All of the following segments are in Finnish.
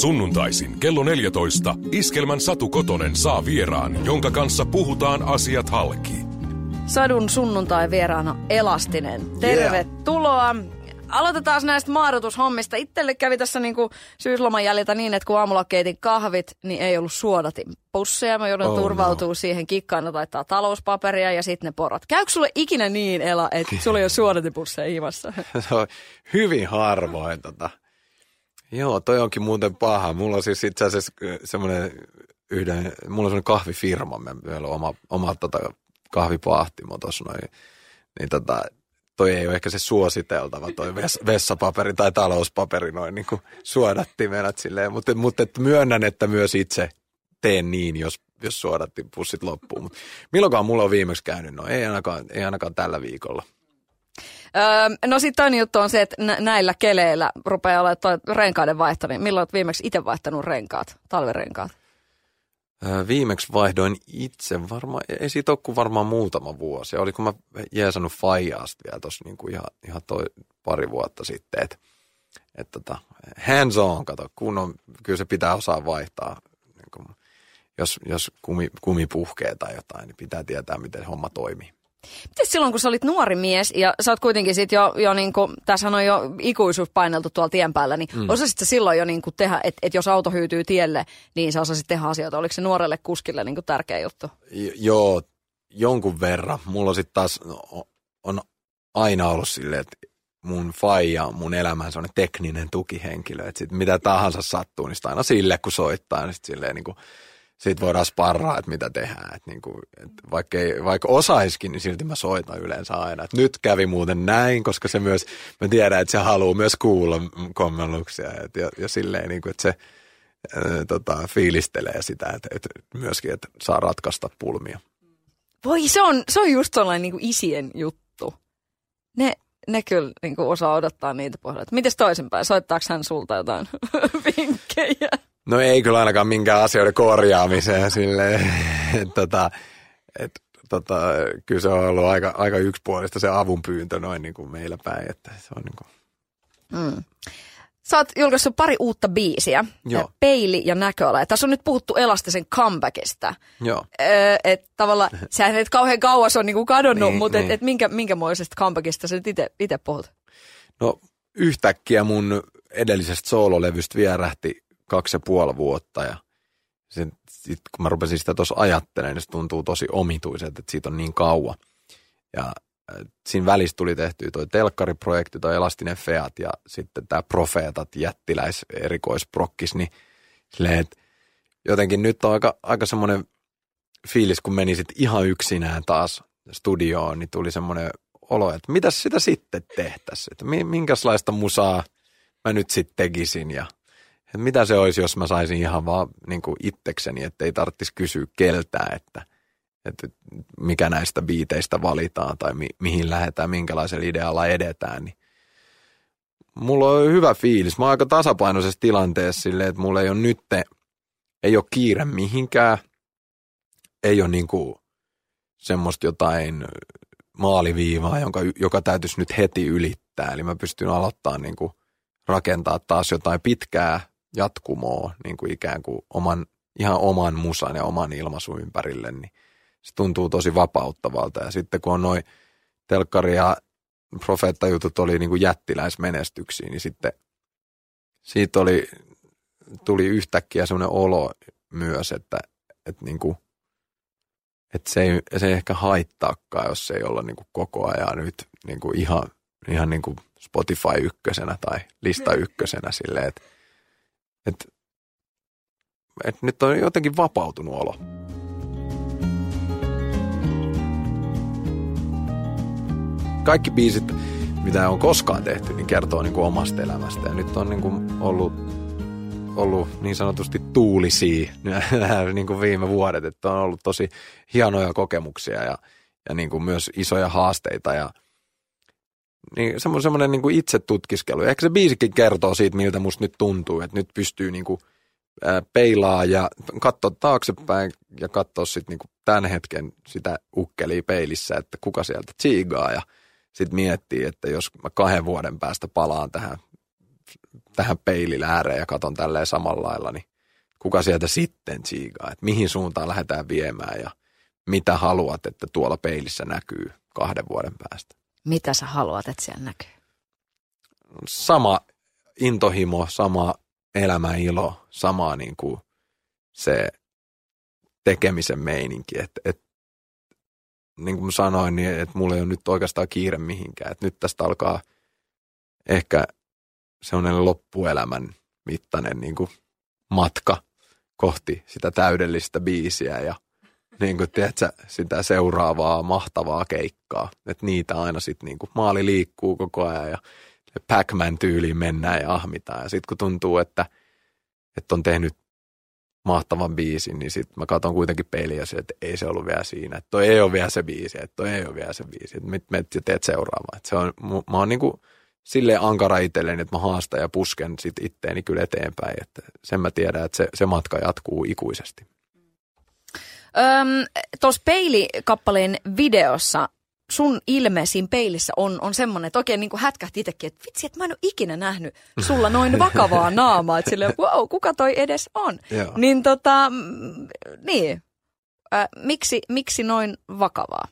Sunnuntaisin kello 14 Iskelmän Satu Kotonen saa vieraan, jonka kanssa puhutaan asiat halki. Sadun sunnuntai vieraana Elastinen. Tervetuloa. Aloitetaan näistä maadotushommista. Itselle kävi tässä niinku syysloman jäljiltä niin, että kun aamulla keitin kahvit, niin ei ollut suodatin pusseja. Mä joudun Oh, turvautuu no. siihen kikkaan, että laittaa talouspaperia ja sitten ne porot. Käykö sulle ikinä niin, Ela, että sulla ei ole suodatipusseja himassa? Se on hyvin harvoin tota. Joo, toi onkin muuten paha. Mulla on siis itse asiassa äh, semmoinen yhden, mulla on semmoinen kahvifirma, me- meillä on oma, oma tota, kahvipaahtimo tuossa noin. Niin tota, toi ei ole ehkä se suositeltava toi ves, vessapaperi tai talouspaperi noin niin kuin suodattimenat silleen. Mutta, mutta et myönnän, että myös itse teen niin, jos, jos suodattiin pussit loppuun. Mut milloinkaan mulla on viimeksi käynyt noin, ei ainakaan, ei ainakaan tällä viikolla. Öö, no sitten toinen juttu on se, että nä- näillä keleillä rupeaa olemaan toi renkaiden vaihto, niin milloin olet viimeksi itse vaihtanut renkaat, talvirenkaat? Öö, Viimeksi vaihdoin itse varmaan, ei siitä ole kuin varmaan muutama vuosi. Oliko mä jeesannut Fajaasta vielä tuossa niin ihan, ihan toi pari vuotta sitten. Että et tota, hands on, kato, kun on, kyllä se pitää osaa vaihtaa. Niin kun, jos jos kumi, kumi puhkee tai jotain, niin pitää tietää, miten homma toimii. Miten silloin, kun sä olit nuori mies ja sä oot kuitenkin sit jo, jo niin kuin, tässä on jo ikuisuus paineltu tuolla tien päällä, niin mm. osasit sä silloin jo niin kuin tehdä, että et jos auto hyytyy tielle, niin sä osasit tehdä asioita. Oliko se nuorelle kuskille niin kuin tärkeä juttu? J- joo, jonkun verran. Mulla on sitten taas, no, on aina ollut silleen, että mun faija on mun elämän sellainen tekninen tukihenkilö. Että sit mitä tahansa sattuu, niin sit aina sille kun soittaa, niin sit silleen niin kuin, sit voidaan sparraa, että mitä tehdään. Et niin kuin, et vaikka, ei, vaikka osaiskin, niin silti mä soitan yleensä aina. Et nyt kävi muuten näin, koska se myös, mä tiedän, että se haluaa myös kuulla kommelluksia. Ja, ja silleen, niin kuin, että se ää, tota, fiilistelee sitä, että, että myöskin, että saa ratkaista pulmia. Voi, se on, se on just sellainen niin kuin isien juttu. Ne, ne kyllä niin kuin osaa odottaa niitä pohjalta. Mites toisinpäin? Soittaako hän sulta jotain vinkkejä? No ei kyllä ainakaan minkään asioiden korjaamiseen silleen, että tota, et, tota, kyllä se on ollut aika, aika yksipuolista se avun pyyntö noin niin kuin meillä päin, että se on niin kuin, Mm. Sä oot julkaissut pari uutta biisiä, Joo. Peili ja näköala. Ja tässä on nyt puhuttu Elastisen comebackista. joo. Öö, että tavallaan, sehän et kauhean kauas on niinku kadonnut, Niin, mutta niin. et, et minkä, minkämoisesta comebackista sä nyt ite puhut? No yhtäkkiä mun edellisestä soololevystä vierähti kaksi ja puoli vuotta ja sen, sit, kun mä rupesin sitä tuossa ajattelemaan, niin se tuntuu tosi omituiselta, että siitä on niin kauan. Ja äh, siinä välissä tuli tehty toi telkkariprojekti, toi Elastinen Feat ja sitten tämä Profeetat jättiläis erikoisprokkis, niin silleen, että jotenkin nyt on aika, aika semmoinen fiilis, kun meni sitten ihan yksinään taas studioon, niin tuli semmoinen olo, että mitäs sitä sitten tehtäisiin, että mi- minkälaista musaa mä nyt sitten tekisin ja että mitä se olisi, jos mä saisin ihan vaan niin kuin itsekseni, että ei tarvitsisi kysyä keltään, että, että mikä näistä biiteistä valitaan tai mi- mihin lähdetään, minkälaisella idealla edetään, niin mulla on hyvä fiilis. Mä oon aika tasapainoisessa tilanteessa silleen, että mulla ei ole nyt, ei ole kiire mihinkään, ei ole niin kuin semmoista jotain maaliviivaa, jonka, joka täytyisi nyt heti ylittää. Eli mä pystyn aloittamaan niin kuin rakentaa taas jotain pitkää jatkumoa niin kuin ikään kuin oman, ihan oman musan ja oman ilmaisun ympärille, niin se tuntuu tosi vapauttavalta. Ja sitten kun on noin telkkari ja profeettajutut oli niin kuin jättiläismenestyksiä, niin sitten siitä oli, tuli yhtäkkiä sellainen olo myös, että, että, niin kuin, että se, ei, se ei ehkä haittaakaan, jos se ei olla niin kuin koko ajan nyt niin kuin ihan, ihan niin kuin Spotify ykkösenä tai lista ykkösenä silleen, että, että, että nyt on jotenkin vapautunut olo. Kaikki biisit, mitä on koskaan tehty, niin kertoo niin kuin omasta elämästä. Ja nyt on niin kuin ollut, ollut niin sanotusti tuulisia niin kuin viime vuodet, että on ollut tosi hienoja kokemuksia ja, ja niin kuin myös isoja haasteita ja niin semmoinen, semmoinen niin kuin itse tutkiskelu. Ehkä se biisikin kertoo siitä, miltä musta nyt tuntuu, että nyt pystyy niin kuin, ää, peilaa ja katsoa taaksepäin ja katsoa sitten niin kuin tämän hetken sitä ukkelia peilissä, että kuka sieltä tsiigaa ja sitten miettii, että jos mä kahden vuoden päästä palaan tähän tähän peilin ääreen ja katon tälleen samalla lailla, niin kuka sieltä sitten tsiigaa, että mihin suuntaan lähdetään viemään ja mitä haluat, että tuolla peilissä näkyy kahden vuoden päästä. Mitä sä haluat, että siellä näkyy? Sama intohimo, sama elämäilo, sama niin kuin se tekemisen meininki, että et, niin kuin sanoin, niin että mulla ei ole nyt oikeastaan kiire mihinkään, että nyt tästä alkaa ehkä sellainen loppuelämän mittainen niin kuin matka kohti sitä täydellistä biisiä ja niin kuin, tiedätkö, sitä seuraavaa mahtavaa keikkaa. Että niitä aina sitten niin kuin, maali liikkuu koko ajan ja Pac-Man tyyliin mennään ja ahmitaan. Ja sitten kun tuntuu, että, että on tehnyt mahtavan biisin, niin sitten mä katson kuitenkin peiliä ja että ei se ollut vielä siinä. Että toi ei ole vielä se biisi, että toi ei ole vielä se biisi. Että mit, met, teet seuraavaa. Se on, mä oon niin kuin silleen ankara itselleni, että mä haastan ja pusken sit itteeni kyllä eteenpäin. Että sen mä tiedän, että se, se matka jatkuu ikuisesti. Tuossa peilikappaleen videossa sun ilme siinä peilissä on, on semmoinen, että oikein niin kuin hätkähti itsekin, että vitsi, että mä en ole ikinä nähnyt sulla noin vakavaa naamaa, että silleen, wow, kuka toi edes on? Joo. Niin tota, niin, äh, miksi, miksi noin vakavaa?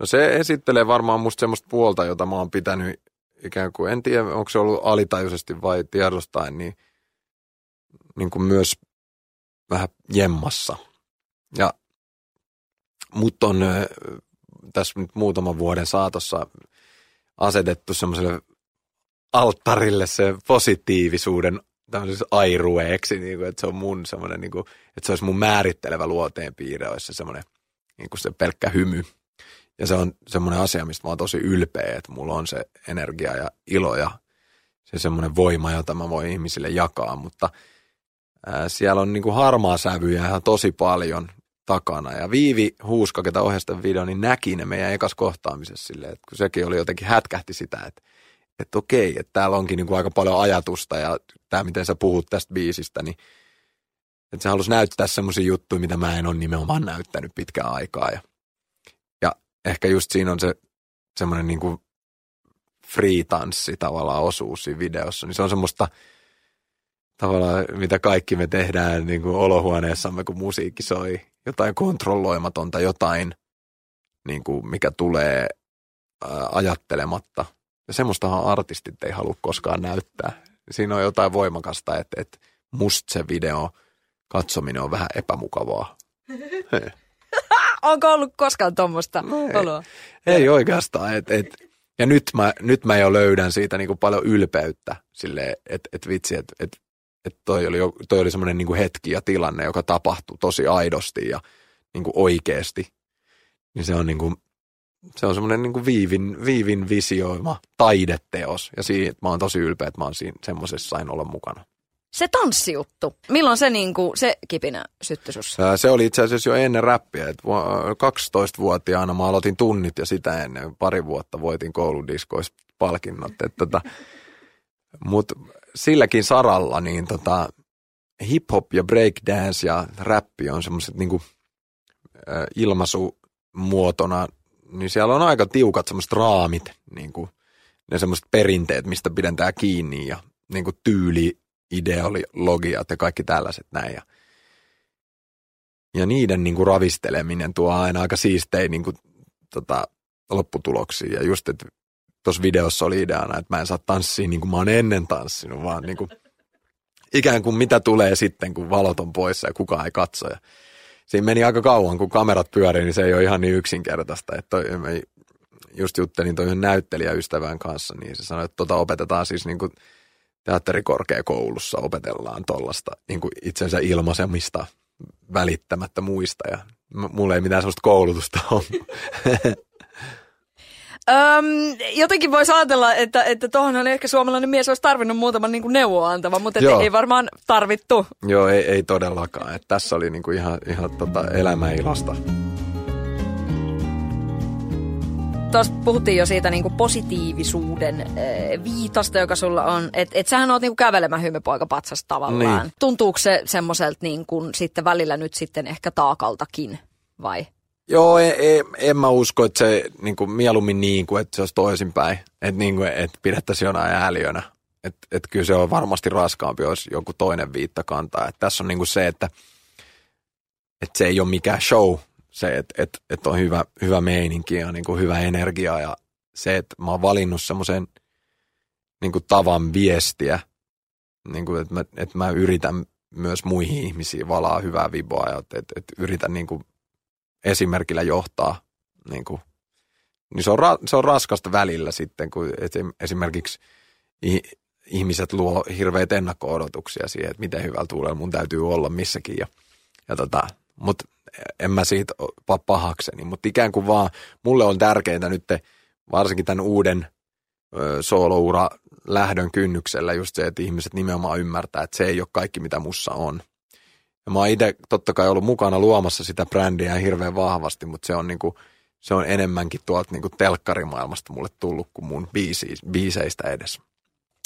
No se esittelee varmaan musta semmoista puolta, jota mä oon pitänyt ikään kuin, en tiedä onko se ollut alitajuisesti vai tiedostaen, niin, niin kuin myös vähän jemmassa. Ja mut on tässä nyt muutaman vuoden saatossa asetettu semmoiselle alttarille se positiivisuuden tämmöisessä airueeksi, niin kuin, että se on mun semmoinen, niin kuin, että se olisi mun määrittelevä luoteen piirre, olisi se semmoinen niin kuin se pelkkä hymy. Ja se on semmoinen asia, mistä mä oon tosi ylpeä, että mulla on se energia ja ilo ja se semmoinen voima, jota mä voin ihmisille jakaa, mutta ää, siellä on niin kuin harmaa sävyjä ihan tosi paljon takana. Ja Viivi Huuska, ketä ohjasta video, niin näki ne meidän ekas kohtaamisessa silleen, että kun sekin oli jotenkin hätkähti sitä, että, että okei, että täällä onkin niin kuin aika paljon ajatusta ja tämä, miten sä puhut tästä biisistä, niin että se halusi näyttää semmoisia juttuja, mitä mä en ole nimenomaan näyttänyt pitkään aikaa. Ja, ja ehkä just siinä on se semmoinen niin kuin free-tanssi tavallaan osuus siinä videossa, niin se on semmoista tavallaan, mitä kaikki me tehdään niin kuin olohuoneessamme, kun musiikki soi jotain kontrolloimatonta, jotain, niin kuin mikä tulee ää, ajattelematta. Ja semmoistahan artistit ei halua koskaan näyttää. Siinä on jotain voimakasta, että, että musta se video katsominen on vähän epämukavaa. Onko ollut koskaan tuommoista ei, oloa? Ei oikeastaan. Et, et, ja nyt mä, nyt mä jo löydän siitä niin kuin paljon ylpeyttä silleen, että et vitsi, että et että toi oli, toi oli semmoinen niin hetki ja tilanne, joka tapahtui tosi aidosti ja niin kuin oikeasti. Niin se on niin kuin, se on semmoinen niin kuin viivin, viivin visioima taideteos. Ja siitä että mä oon tosi ylpeä, että mä oon siinä semmoisessa sain olla mukana. Se tanssijuttu, milloin se, niin kuin, se kipinä syttyi sussa? Se oli itse asiassa jo ennen räppiä. Että 12-vuotiaana mä aloitin tunnit ja sitä ennen pari vuotta voitin kouludiskoissa palkinnot. Tota, Mutta silläkin saralla niin tota, hip-hop ja breakdance ja räppi on semmoiset äh, ilmaisumuotona, niin siellä on aika tiukat semmoiset raamit, niinku, ne semmoiset perinteet, mistä pidentää kiinni ja niinku tyyli, ideologiat ja kaikki tällaiset näin. Ja, ja niiden niinku ravisteleminen tuo aina aika siistejä niinku, tota, lopputuloksia. Ja just, että tuossa videossa oli ideana, että mä en saa tanssia niin kuin mä oon ennen tanssinut, vaan niin kuin, ikään kuin mitä tulee sitten, kun valot on poissa ja kukaan ei katso. Ja siinä meni aika kauan, kun kamerat pyörii, niin se ei ole ihan niin yksinkertaista. Että toi, mä just juttelin toisen näyttelijäystävän kanssa, niin se sanoi, että tota opetetaan siis niin kuin teatterikorkeakoulussa opetellaan tuollaista niin itsensä ilmaisemista välittämättä muista ja mulla ei mitään sellaista koulutusta ole. Öm, jotenkin voisi ajatella, että, että tuohon ehkä suomalainen mies olisi tarvinnut muutaman niin kuin neuvoa antava, mutta ei varmaan tarvittu. Joo, ei, ei todellakaan. Et tässä oli niin kuin ihan, ihan tota elämäilosta. Tuossa puhuttiin jo siitä niin kuin positiivisuuden äh, viitasta, joka sulla on. Että et sähän oot niin kuin kävelemään hymypoika patsas tavallaan. Niin. Tuntuuko se semmoiselta niin kuin sitten välillä nyt sitten ehkä taakaltakin vai? Joo, en, en, en mä usko, että se niin kuin, mieluummin niin kuin, että se olisi toisinpäin. Että, niin kuin, että pidettäisiin jonain ääliönä. että et kyllä se on varmasti raskaampi, jos joku toinen viitta kantaa. Et tässä on niinku se, että et se ei ole mikään show, se, että et, et on hyvä, hyvä meininki ja niinku hyvä energia ja se, että mä oon valinnut semmoisen niinku tavan viestiä, niinku, että mä, et mä yritän myös muihin ihmisiin valaa hyvää viboa ja että et, et yritän niinku esimerkillä johtaa. Niinku. Niin se on, ra, se on raskasta välillä sitten, kun esimerkiksi ihmiset luo hirveät ennakko-odotuksia siihen, että miten hyvällä tuulella mun täytyy olla missäkin. Ja, ja tota, mutta en mä siitä pahakseni, mutta ikään kuin vaan mulle on tärkeintä nyt varsinkin tämän uuden sooloura lähdön kynnyksellä just se, että ihmiset nimenomaan ymmärtää, että se ei ole kaikki mitä mussa on. Ja mä oon itse totta kai ollut mukana luomassa sitä brändiä hirveän vahvasti, mutta se on, niinku, se on enemmänkin tuolta niinku telkkarimaailmasta mulle tullut kuin mun biisi, biiseistä edes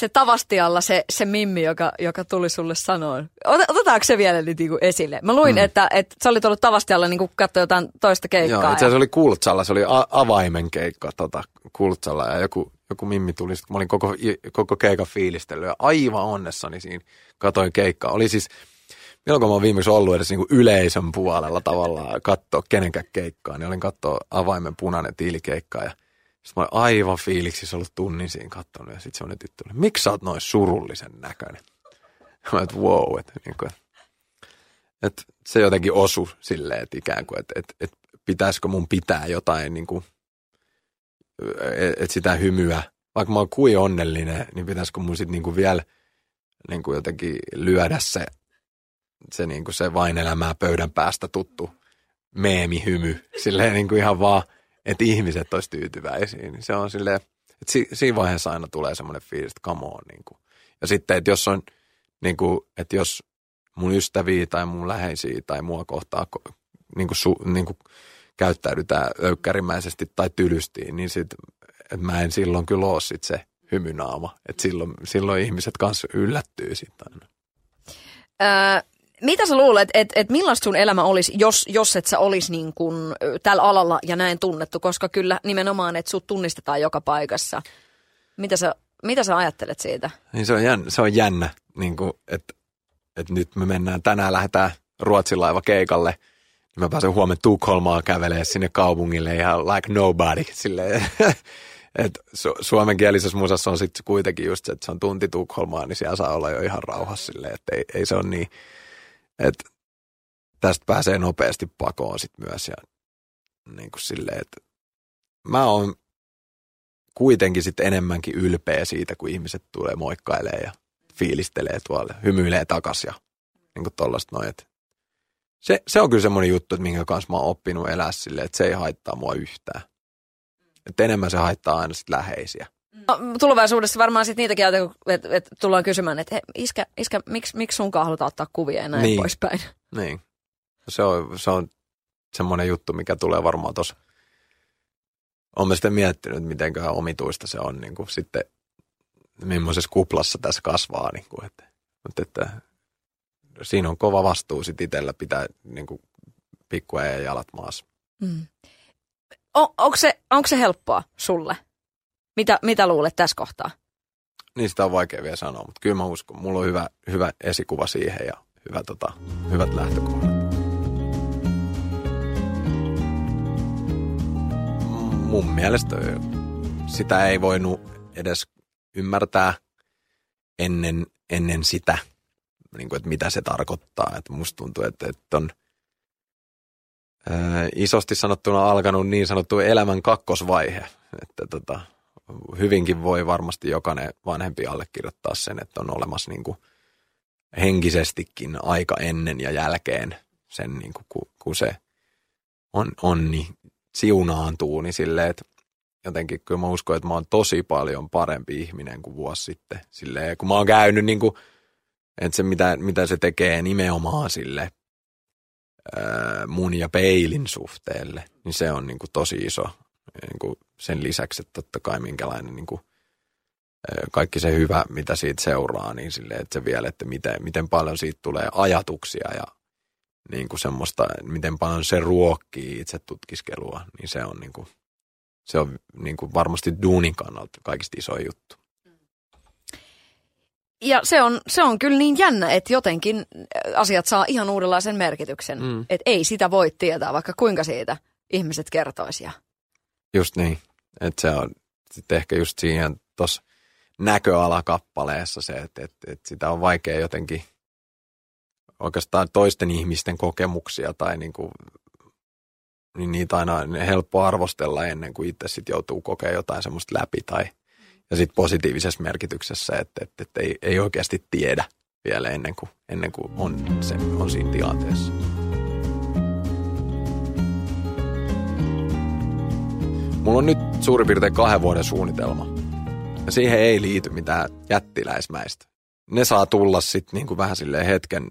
se Tavastialla se, se Mimmi, joka, joka tuli sulle sanoa. Otetaanko se vielä nyt niin esille? Mä luin, mm. että, että sä olit ollut Tavastialla niin katsoa jotain toista keikkaa. Joo, itse asiassa ja... oli Kultsalla, se oli a- avaimen keikka tota, Kultsalla ja joku, joku Mimmi tuli, mä olin koko, koko keikan fiilistellyt ja aivan onnessani siinä katoin keikkaa. Oli siis, milloin mä oon viimeksi ollut edes niin yleisön puolella tavallaan katsoa kenenkään keikkaa, niin olin katsoa avaimen punainen tiilikeikkaa ja – sitten mä olin aivan fiiliksissä ollut tunnin siinä katsonut ja sitten semmoinen tyttö oli, miksi sä oot noin surullisen näköinen? Mä että wow, että niin kuin, että se jotenkin osu silleen, että ikään kuin, että, että, että pitäisikö mun pitää jotain niin kuin, että sitä hymyä, vaikka mä oon kuin onnellinen, niin pitäisikö mun sitten niin kuin vielä niin kuin jotenkin lyödä se, se, niin kuin se vain elämää pöydän päästä tuttu meemihymy, silleen niin kuin ihan vaan – että ihmiset olisi tyytyväisiä, niin se on silleen, että si, siinä vaiheessa aina tulee semmoinen fiilis, että come on, niin kuin. Ja sitten, että jos on, niin kuin, että jos mun ystäviä tai mun läheisiä tai mua kohtaa niin kuin, su, niin kuin käyttäydytään öykkärimäisesti tai tylystiin, niin sit, mä en silloin kyllä ole sit se hymynaama. Että silloin, silloin ihmiset kanssa yllättyy sitten aina. Öö, mitä sä luulet, että et millaista sun elämä olisi, jos, jos et sä olisi niin kuin tällä alalla ja näin tunnettu, koska kyllä nimenomaan, että sut tunnistetaan joka paikassa. Mitä sä, mitä sä ajattelet siitä? Niin se on jännä, se on jännä niin että, että nyt me mennään, tänään lähdetään Ruotsin laiva keikalle. Niin mä pääsen huomenna Tukholmaan kävelee sinne kaupungille ihan like nobody. Silleen, et su- suomenkielisessä musassa on sitten kuitenkin just se, että se on tunti Tukholmaa, niin siellä saa olla jo ihan rauhassa silleen, että ei, ei se ole niin – että tästä pääsee nopeasti pakoon sit myös ja niin kuin silleen, että mä oon kuitenkin sitten enemmänkin ylpeä siitä, kun ihmiset tulee moikkailee ja fiilistelee tuolla, hymyilee takas ja niin kuin tollaista noin. Että se, se on kyllä semmoinen juttu, että minkä kanssa mä oon oppinut elää silleen, että se ei haittaa mua yhtään. Että enemmän se haittaa aina sit läheisiä. No, tulevaisuudessa varmaan sitten niitäkin että et, et tullaan kysymään, että iskä, iskä miksi, miksi sunkaan halutaan ottaa kuvia ja näin niin. poispäin. Niin. Se on, se on semmoinen juttu, mikä tulee varmaan tuossa. Olen sitten miettinyt, miten omituista se on niin kuin sitten, millaisessa kuplassa tässä kasvaa. Niin kuin, että, mutta että siinä on kova vastuu sitten itsellä pitää niin kuin pikkuajan jalat maassa. Mm. On, onko, se, onko se helppoa sulle? Mitä, mitä luulet tässä kohtaa? Sitä on vaikea vielä sanoa, mutta kyllä mä uskon. Mulla on hyvä, hyvä esikuva siihen ja hyvä, tota, hyvät lähtökohdat. Mun mielestä sitä ei voinut edes ymmärtää ennen, ennen sitä, niin kuin, että mitä se tarkoittaa. Että musta tuntuu, että, että on ää, isosti sanottuna alkanut niin sanottu elämän kakkosvaihe. Että tota, hyvinkin voi varmasti jokainen vanhempi allekirjoittaa sen, että on olemassa niin kuin henkisestikin aika ennen ja jälkeen sen, niin kuin, kun, se on, on niin siunaantuu, niin silleen, että jotenkin kyllä mä uskon, että mä oon tosi paljon parempi ihminen kuin vuosi sitten. Silleen, kun mä oon käynyt niin kuin, että se mitä, mitä se tekee nimenomaan sille ää, mun ja peilin suhteelle, niin se on niin kuin tosi iso niin kuin sen lisäksi, että totta kai minkälainen niin kuin, kaikki se hyvä, mitä siitä seuraa, niin silleen, että se vielä, että miten, miten paljon siitä tulee ajatuksia ja niin kuin semmoista, miten paljon se ruokkii itse tutkiskelua, niin se on, niin kuin, se on niin kuin varmasti duunin kannalta kaikista iso juttu. Ja se on, se on kyllä niin jännä, että jotenkin asiat saa ihan uudenlaisen merkityksen. Mm. Että ei sitä voi tietää, vaikka kuinka siitä ihmiset kertoisia. Just niin. Että se on sitten ehkä just siihen tuossa näköalakappaleessa se, että, että, että sitä on vaikea jotenkin oikeastaan toisten ihmisten kokemuksia tai niin kuin, niin niitä aina on helppo arvostella ennen kuin itse sitten joutuu kokemaan jotain semmoista läpi tai ja sitten positiivisessa merkityksessä, että, että, että ei, ei oikeasti tiedä vielä ennen kuin, ennen kuin on, se, on siinä tilanteessa. Mulla on nyt suurin piirtein kahden vuoden suunnitelma. Ja siihen ei liity mitään jättiläismäistä. Ne saa tulla sitten niinku vähän silleen hetken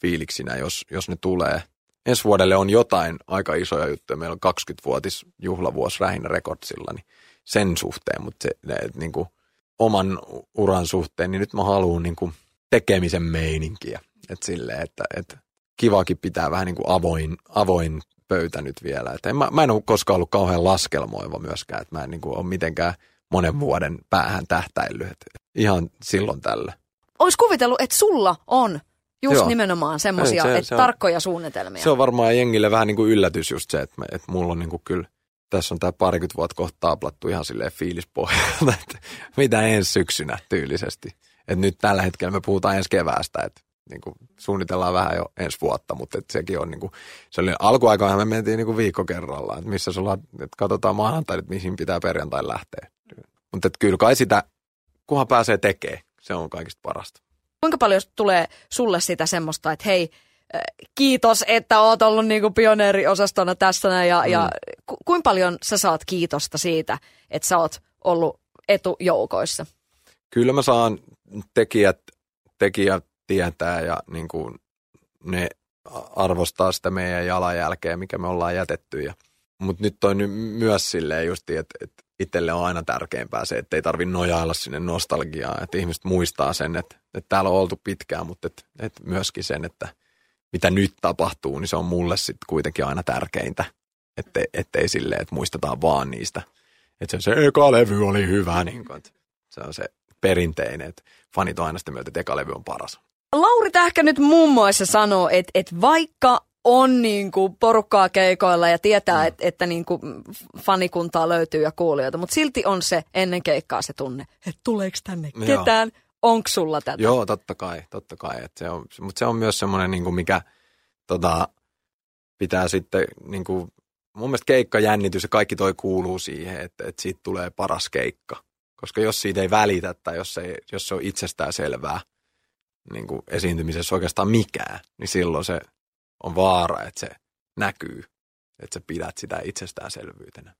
fiiliksinä, jos, jos ne tulee. Ensi vuodelle on jotain aika isoja juttuja. Meillä on 20-vuotis juhlavuosi Rähinä Rekordsilla, niin sen suhteen, mutta se, ne, niinku, oman uran suhteen, niin nyt mä haluan niinku tekemisen meininkiä. Et silleen, että, että kivakin pitää vähän niin kuin avoin, avoin pöytä nyt vielä. Et en, mä, mä en ole koskaan ollut kauhean laskelmoiva myöskään, että mä en niin kuin ole mitenkään monen vuoden päähän tähtäillyt. Et ihan silloin tällä. Ois kuvitellut, että sulla on just Joo. nimenomaan semmoisia se, se tarkkoja suunnitelmia. Se on varmaan jengille vähän niin kuin yllätys just se, että, me, että mulla on niin kuin kyllä, tässä on tämä parikymmentä vuotta kohta taaplattu ihan silleen fiilispohjalta, että mitä ensi syksynä tyylisesti. Että nyt tällä hetkellä me puhutaan ensi keväästä, että niin kuin suunnitellaan vähän jo ensi vuotta, mutta että sekin on niin kuin, se oli alkuaikaan me mentiin niin kuin viikko kerrallaan, että missä sulla, että katsotaan maanantai, että mihin pitää perjantai lähteä. Mutta kyllä kai sitä, kunhan pääsee tekemään, se on kaikista parasta. Kuinka paljon tulee sulle sitä semmoista, että hei, äh, kiitos, että oot ollut niinku pioneeriosastona tässä ja, mm. ja ku, kuinka paljon sä saat kiitosta siitä, että sä oot ollut etujoukoissa? Kyllä mä saan tekijät, tekijät tietää ja niin kuin ne arvostaa sitä meidän jalanjälkeä, mikä me ollaan jätetty. Ja, mutta nyt on myös silleen justi, että, että itselle on aina tärkeämpää se, että ei tarvi nojailla sinne nostalgiaan, että ihmiset muistaa sen, että, että täällä on oltu pitkään, mutta että, että myöskin sen, että mitä nyt tapahtuu, niin se on mulle sitten kuitenkin aina tärkeintä, että, ettei silleen, että muistetaan vaan niistä. Että se, se eka levy oli hyvä, niin että se on se perinteinen, että fanit on aina sitä mieltä, että eka levy on paras. Lauri Tähkä nyt muun muassa sanoo, että, että vaikka on niin kuin porukkaa keikoilla ja tietää, mm. että, että niin kuin fanikuntaa löytyy ja kuulijoita, mutta silti on se ennen keikkaa se tunne, että tuleeko tänne ketään, onko sulla tätä? Joo, totta kai, totta kai. Että se on, mutta se on myös semmoinen, niin kuin mikä tota, pitää sitten, niin kuin, mun mielestä keikkajännitys ja kaikki toi kuuluu siihen, että, että siitä tulee paras keikka. Koska jos siitä ei välitä tai jos, ei, jos se on itsestään selvää, niin kuin esiintymisessä oikeastaan mikään, niin silloin se on vaara, että se näkyy, että sä pidät sitä itsestäänselvyytenä.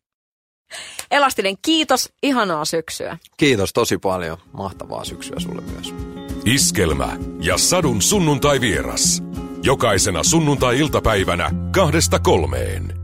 Elastinen, kiitos. Ihanaa syksyä. Kiitos tosi paljon. Mahtavaa syksyä sulle myös. Iskelmä ja Sadun sunnuntai vieras. Jokaisena sunnuntai-iltapäivänä kahdesta kolmeen.